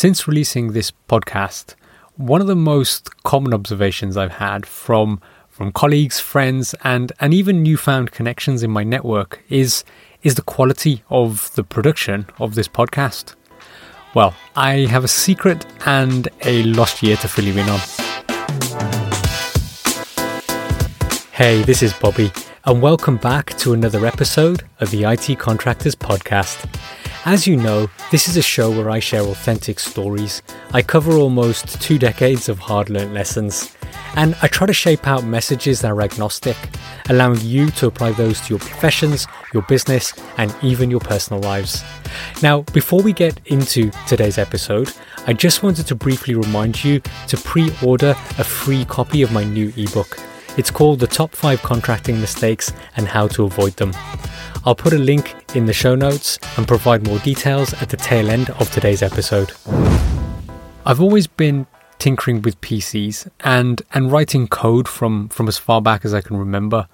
Since releasing this podcast, one of the most common observations I've had from from colleagues, friends, and and even newfound connections in my network is is the quality of the production of this podcast. Well, I have a secret and a lost year to fill you in on. Hey, this is Bobby, and welcome back to another episode of the IT Contractors Podcast. As you know, this is a show where I share authentic stories. I cover almost two decades of hard learned lessons, and I try to shape out messages that are agnostic, allowing you to apply those to your professions, your business, and even your personal lives. Now, before we get into today's episode, I just wanted to briefly remind you to pre order a free copy of my new ebook. It's called The Top 5 Contracting Mistakes and How to Avoid Them. I'll put a link in the show notes and provide more details at the tail end of today's episode. I've always been tinkering with PCs and, and writing code from, from as far back as I can remember.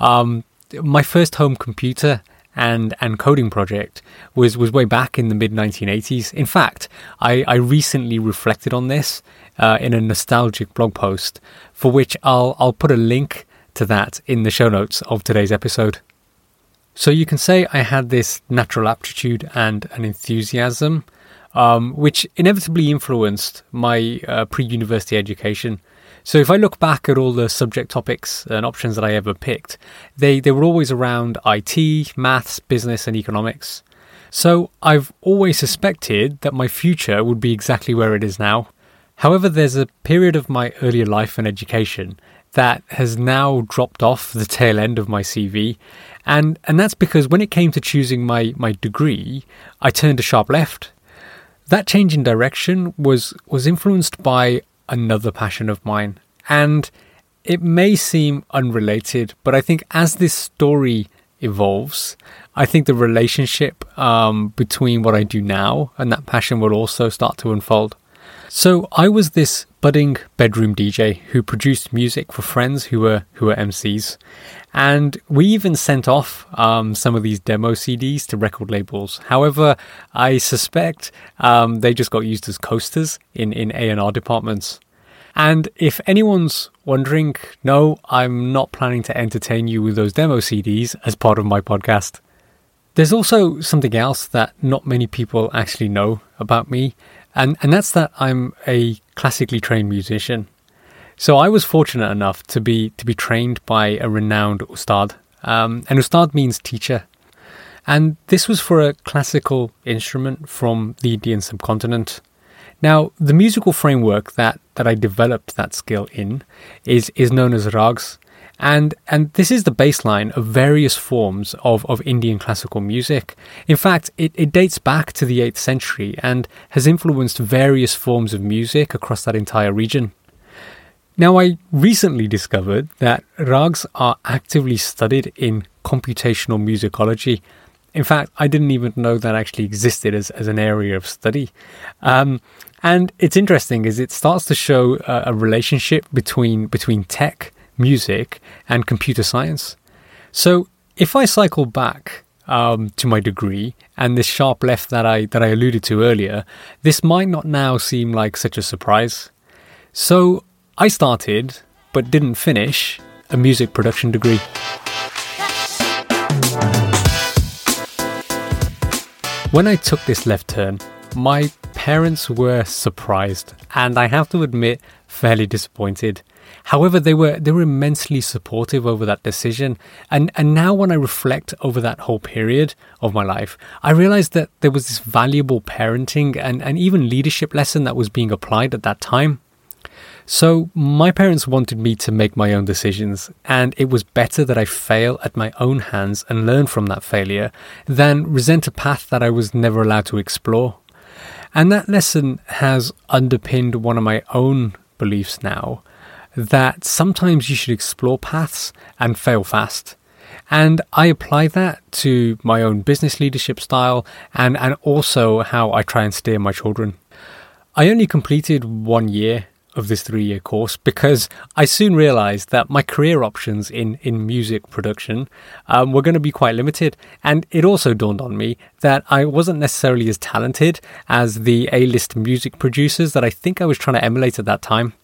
Um, my first home computer and and coding project was was way back in the mid 1980s. In fact, I, I recently reflected on this uh, in a nostalgic blog post, for which I'll I'll put a link to that in the show notes of today's episode. So you can say I had this natural aptitude and an enthusiasm, um, which inevitably influenced my uh, pre-university education. So if I look back at all the subject topics and options that I ever picked, they, they were always around IT, maths, business, and economics. So I've always suspected that my future would be exactly where it is now. However, there's a period of my earlier life and education that has now dropped off the tail end of my CV. And, and that's because when it came to choosing my, my degree, I turned a sharp left. That change in direction was, was influenced by another passion of mine. And it may seem unrelated, but I think as this story evolves, I think the relationship um, between what I do now and that passion will also start to unfold. So I was this budding bedroom DJ who produced music for friends who were who were MCs, and we even sent off um, some of these demo CDs to record labels. However, I suspect um, they just got used as coasters in in A and R departments. And if anyone's wondering, no, I'm not planning to entertain you with those demo CDs as part of my podcast. There's also something else that not many people actually know about me, and, and that's that I'm a classically trained musician. So I was fortunate enough to be to be trained by a renowned ustad. Um, and ustad means teacher. And this was for a classical instrument from the Indian subcontinent. Now, the musical framework that, that I developed that skill in is, is known as rags. And, and this is the baseline of various forms of, of Indian classical music. In fact, it, it dates back to the 8th century and has influenced various forms of music across that entire region. Now, I recently discovered that rags are actively studied in computational musicology. In fact, I didn't even know that actually existed as, as an area of study. Um, and it's interesting is it starts to show a, a relationship between between tech music, and computer science. So if I cycle back um, to my degree and this sharp left that I that I alluded to earlier, this might not now seem like such a surprise. So I started, but didn't finish, a music production degree. When I took this left turn, my parents were surprised, and I have to admit, fairly disappointed. However, they were they were immensely supportive over that decision. And and now when I reflect over that whole period of my life, I realized that there was this valuable parenting and, and even leadership lesson that was being applied at that time. So my parents wanted me to make my own decisions, and it was better that I fail at my own hands and learn from that failure than resent a path that I was never allowed to explore. And that lesson has underpinned one of my own beliefs now that sometimes you should explore paths and fail fast. And I apply that to my own business leadership style and, and also how I try and steer my children. I only completed one year of this three year course because I soon realized that my career options in, in music production um, were going to be quite limited. And it also dawned on me that I wasn't necessarily as talented as the A list music producers that I think I was trying to emulate at that time.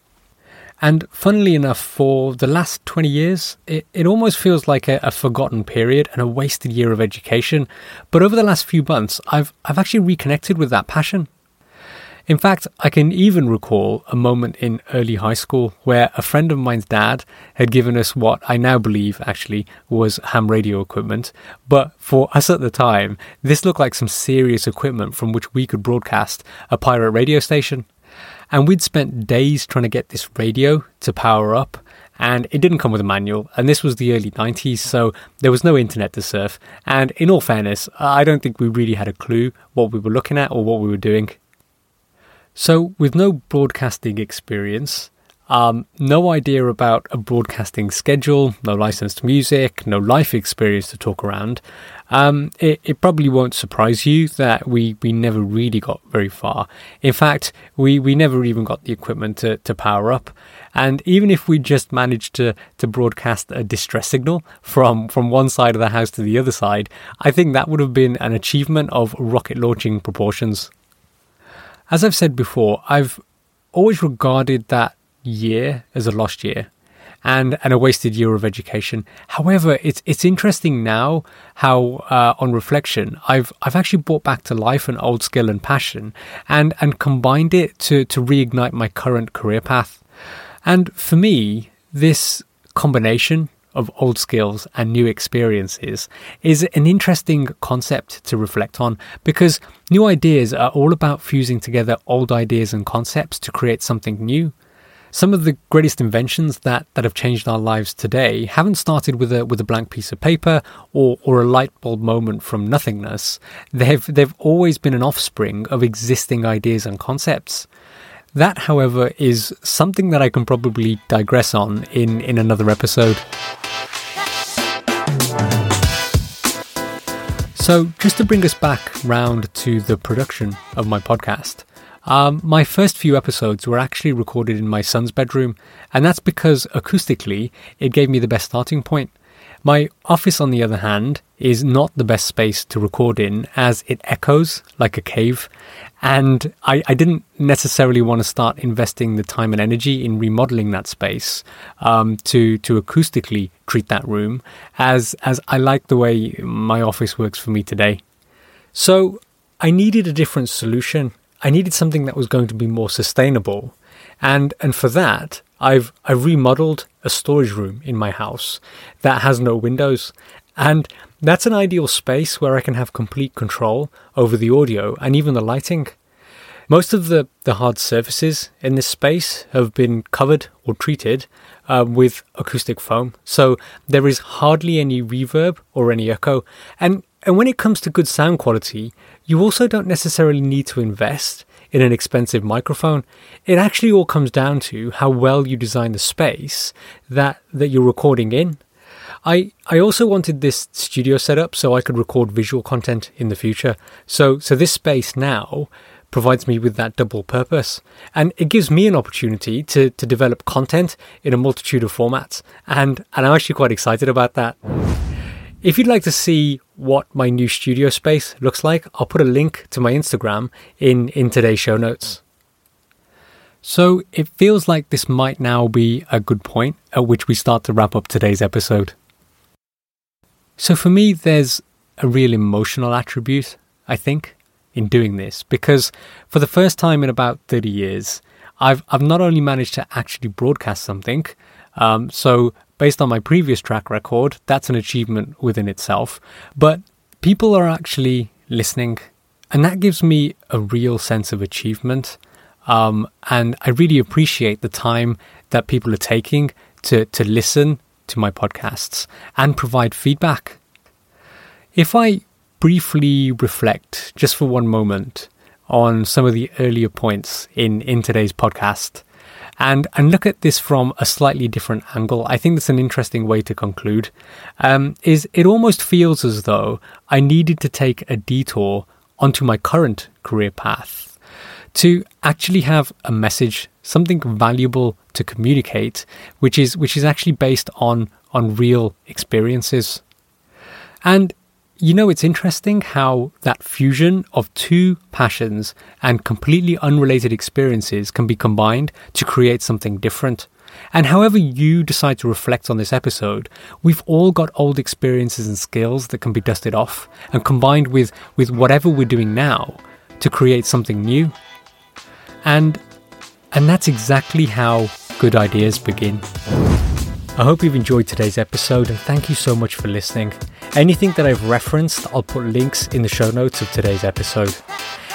And funnily enough, for the last 20 years, it, it almost feels like a, a, forgotten period and a wasted year of education. But over the last few months, I've, I've actually reconnected with that passion. In fact, I can even recall a moment in early high school where a friend of mine's dad had given us what I now believe actually was ham radio equipment. But for us at the time, this looked like some serious equipment from which we could broadcast a pirate radio station. And we'd spent days trying to get this radio to power up, and it didn't come with a manual. And this was the early 90s, so there was no internet to surf. And in all fairness, I don't think we really had a clue what we were looking at or what we were doing. So, with no broadcasting experience, um, no idea about a broadcasting schedule, no licensed music, no life experience to talk around, um, it, it, probably won't surprise you that we, we never really got very far. In fact, we, we never even got the equipment to, to power up. And even if we just managed to, to broadcast a distress signal from, from one side of the house to the other side, I think that would have been an achievement of rocket launching proportions. As I've said before, I've always regarded that year as a lost year and, and a wasted year of education. However, it's it's interesting now how, uh, on reflection, I've I've actually brought back to life an old skill and passion, and and combined it to to reignite my current career path. And for me, this combination of old skills and new experiences is an interesting concept to reflect on because new ideas are all about fusing together old ideas and concepts to create something new. Some of the greatest inventions that, that have changed our lives today haven't started with a with a blank piece of paper or, or a light bulb moment from nothingness. They've they've always been an offspring of existing ideas and concepts. That, however, is something that I can probably digress on in, in another episode. So, just to bring us back round to the production of my podcast, um, my first few episodes were actually recorded in my son's bedroom, and that's because acoustically it gave me the best starting point. My office, on the other hand, is not the best space to record in as it echoes like a cave. And I, I didn't necessarily want to start investing the time and energy in remodeling that space um, to, to acoustically treat that room as, as I like the way my office works for me today. So I needed a different solution I needed something that was going to be more sustainable. And and for that, I've I remodeled a storage room in my house that has no windows. And that's an ideal space where I can have complete control over the audio and even the lighting. Most of the, the hard surfaces in this space have been covered or treated uh, with acoustic foam, so there is hardly any reverb or any echo. And and when it comes to good sound quality, you also don't necessarily need to invest in an expensive microphone. It actually all comes down to how well you design the space that, that you're recording in. I, I also wanted this studio setup so I could record visual content in the future. So so this space now provides me with that double purpose. And it gives me an opportunity to, to develop content in a multitude of formats. And, and I'm actually quite excited about that. If you'd like to see what my new studio space looks like, I'll put a link to my Instagram in, in today's show notes. So it feels like this might now be a good point at which we start to wrap up today's episode. So for me, there's a real emotional attribute, I think, in doing this because for the first time in about 30 years, I've, I've not only managed to actually broadcast something, um, so based on my previous track record, that's an achievement within itself. But people are actually listening, and that gives me a real sense of achievement. Um, and I really appreciate the time that people are taking to, to listen to my podcasts and provide feedback. If I briefly reflect just for one moment on some of the earlier points in, in today's podcast, and and look at this from a slightly different angle. I think that's an interesting way to conclude. Um, is it almost feels as though I needed to take a detour onto my current career path to actually have a message, something valuable to communicate, which is which is actually based on on real experiences. And you know, it's interesting how that fusion of two passions and completely unrelated experiences can be combined to create something different. And however you decide to reflect on this episode, we've all got old experiences and skills that can be dusted off and combined with, with whatever we're doing now to create something new. And and that's exactly how good ideas begin. I hope you've enjoyed today's episode and thank you so much for listening. Anything that I've referenced, I'll put links in the show notes of today's episode.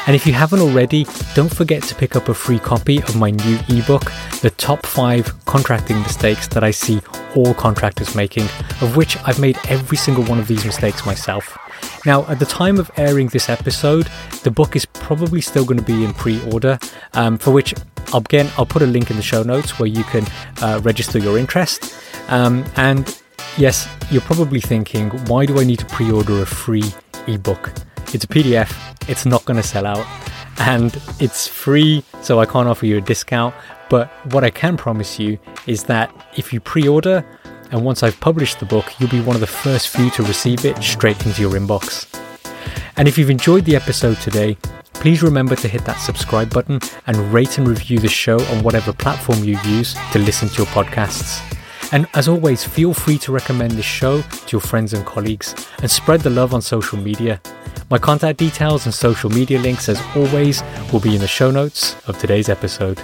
And if you haven't already, don't forget to pick up a free copy of my new ebook, The Top 5 Contracting Mistakes That I See All Contractors Making, of which I've made every single one of these mistakes myself. Now, at the time of airing this episode, the book is probably still going to be in pre order, um, for which again, I'll put a link in the show notes where you can uh, register your interest. Um, and yes, you're probably thinking, why do I need to pre order a free ebook? It's a PDF, it's not going to sell out, and it's free, so I can't offer you a discount. But what I can promise you is that if you pre order, and once I've published the book, you'll be one of the first few to receive it straight into your inbox. And if you've enjoyed the episode today, please remember to hit that subscribe button and rate and review the show on whatever platform you use to listen to your podcasts. And as always, feel free to recommend this show to your friends and colleagues and spread the love on social media. My contact details and social media links, as always, will be in the show notes of today's episode.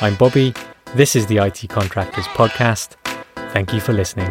I'm Bobby. This is the IT Contractors Podcast. Thank you for listening.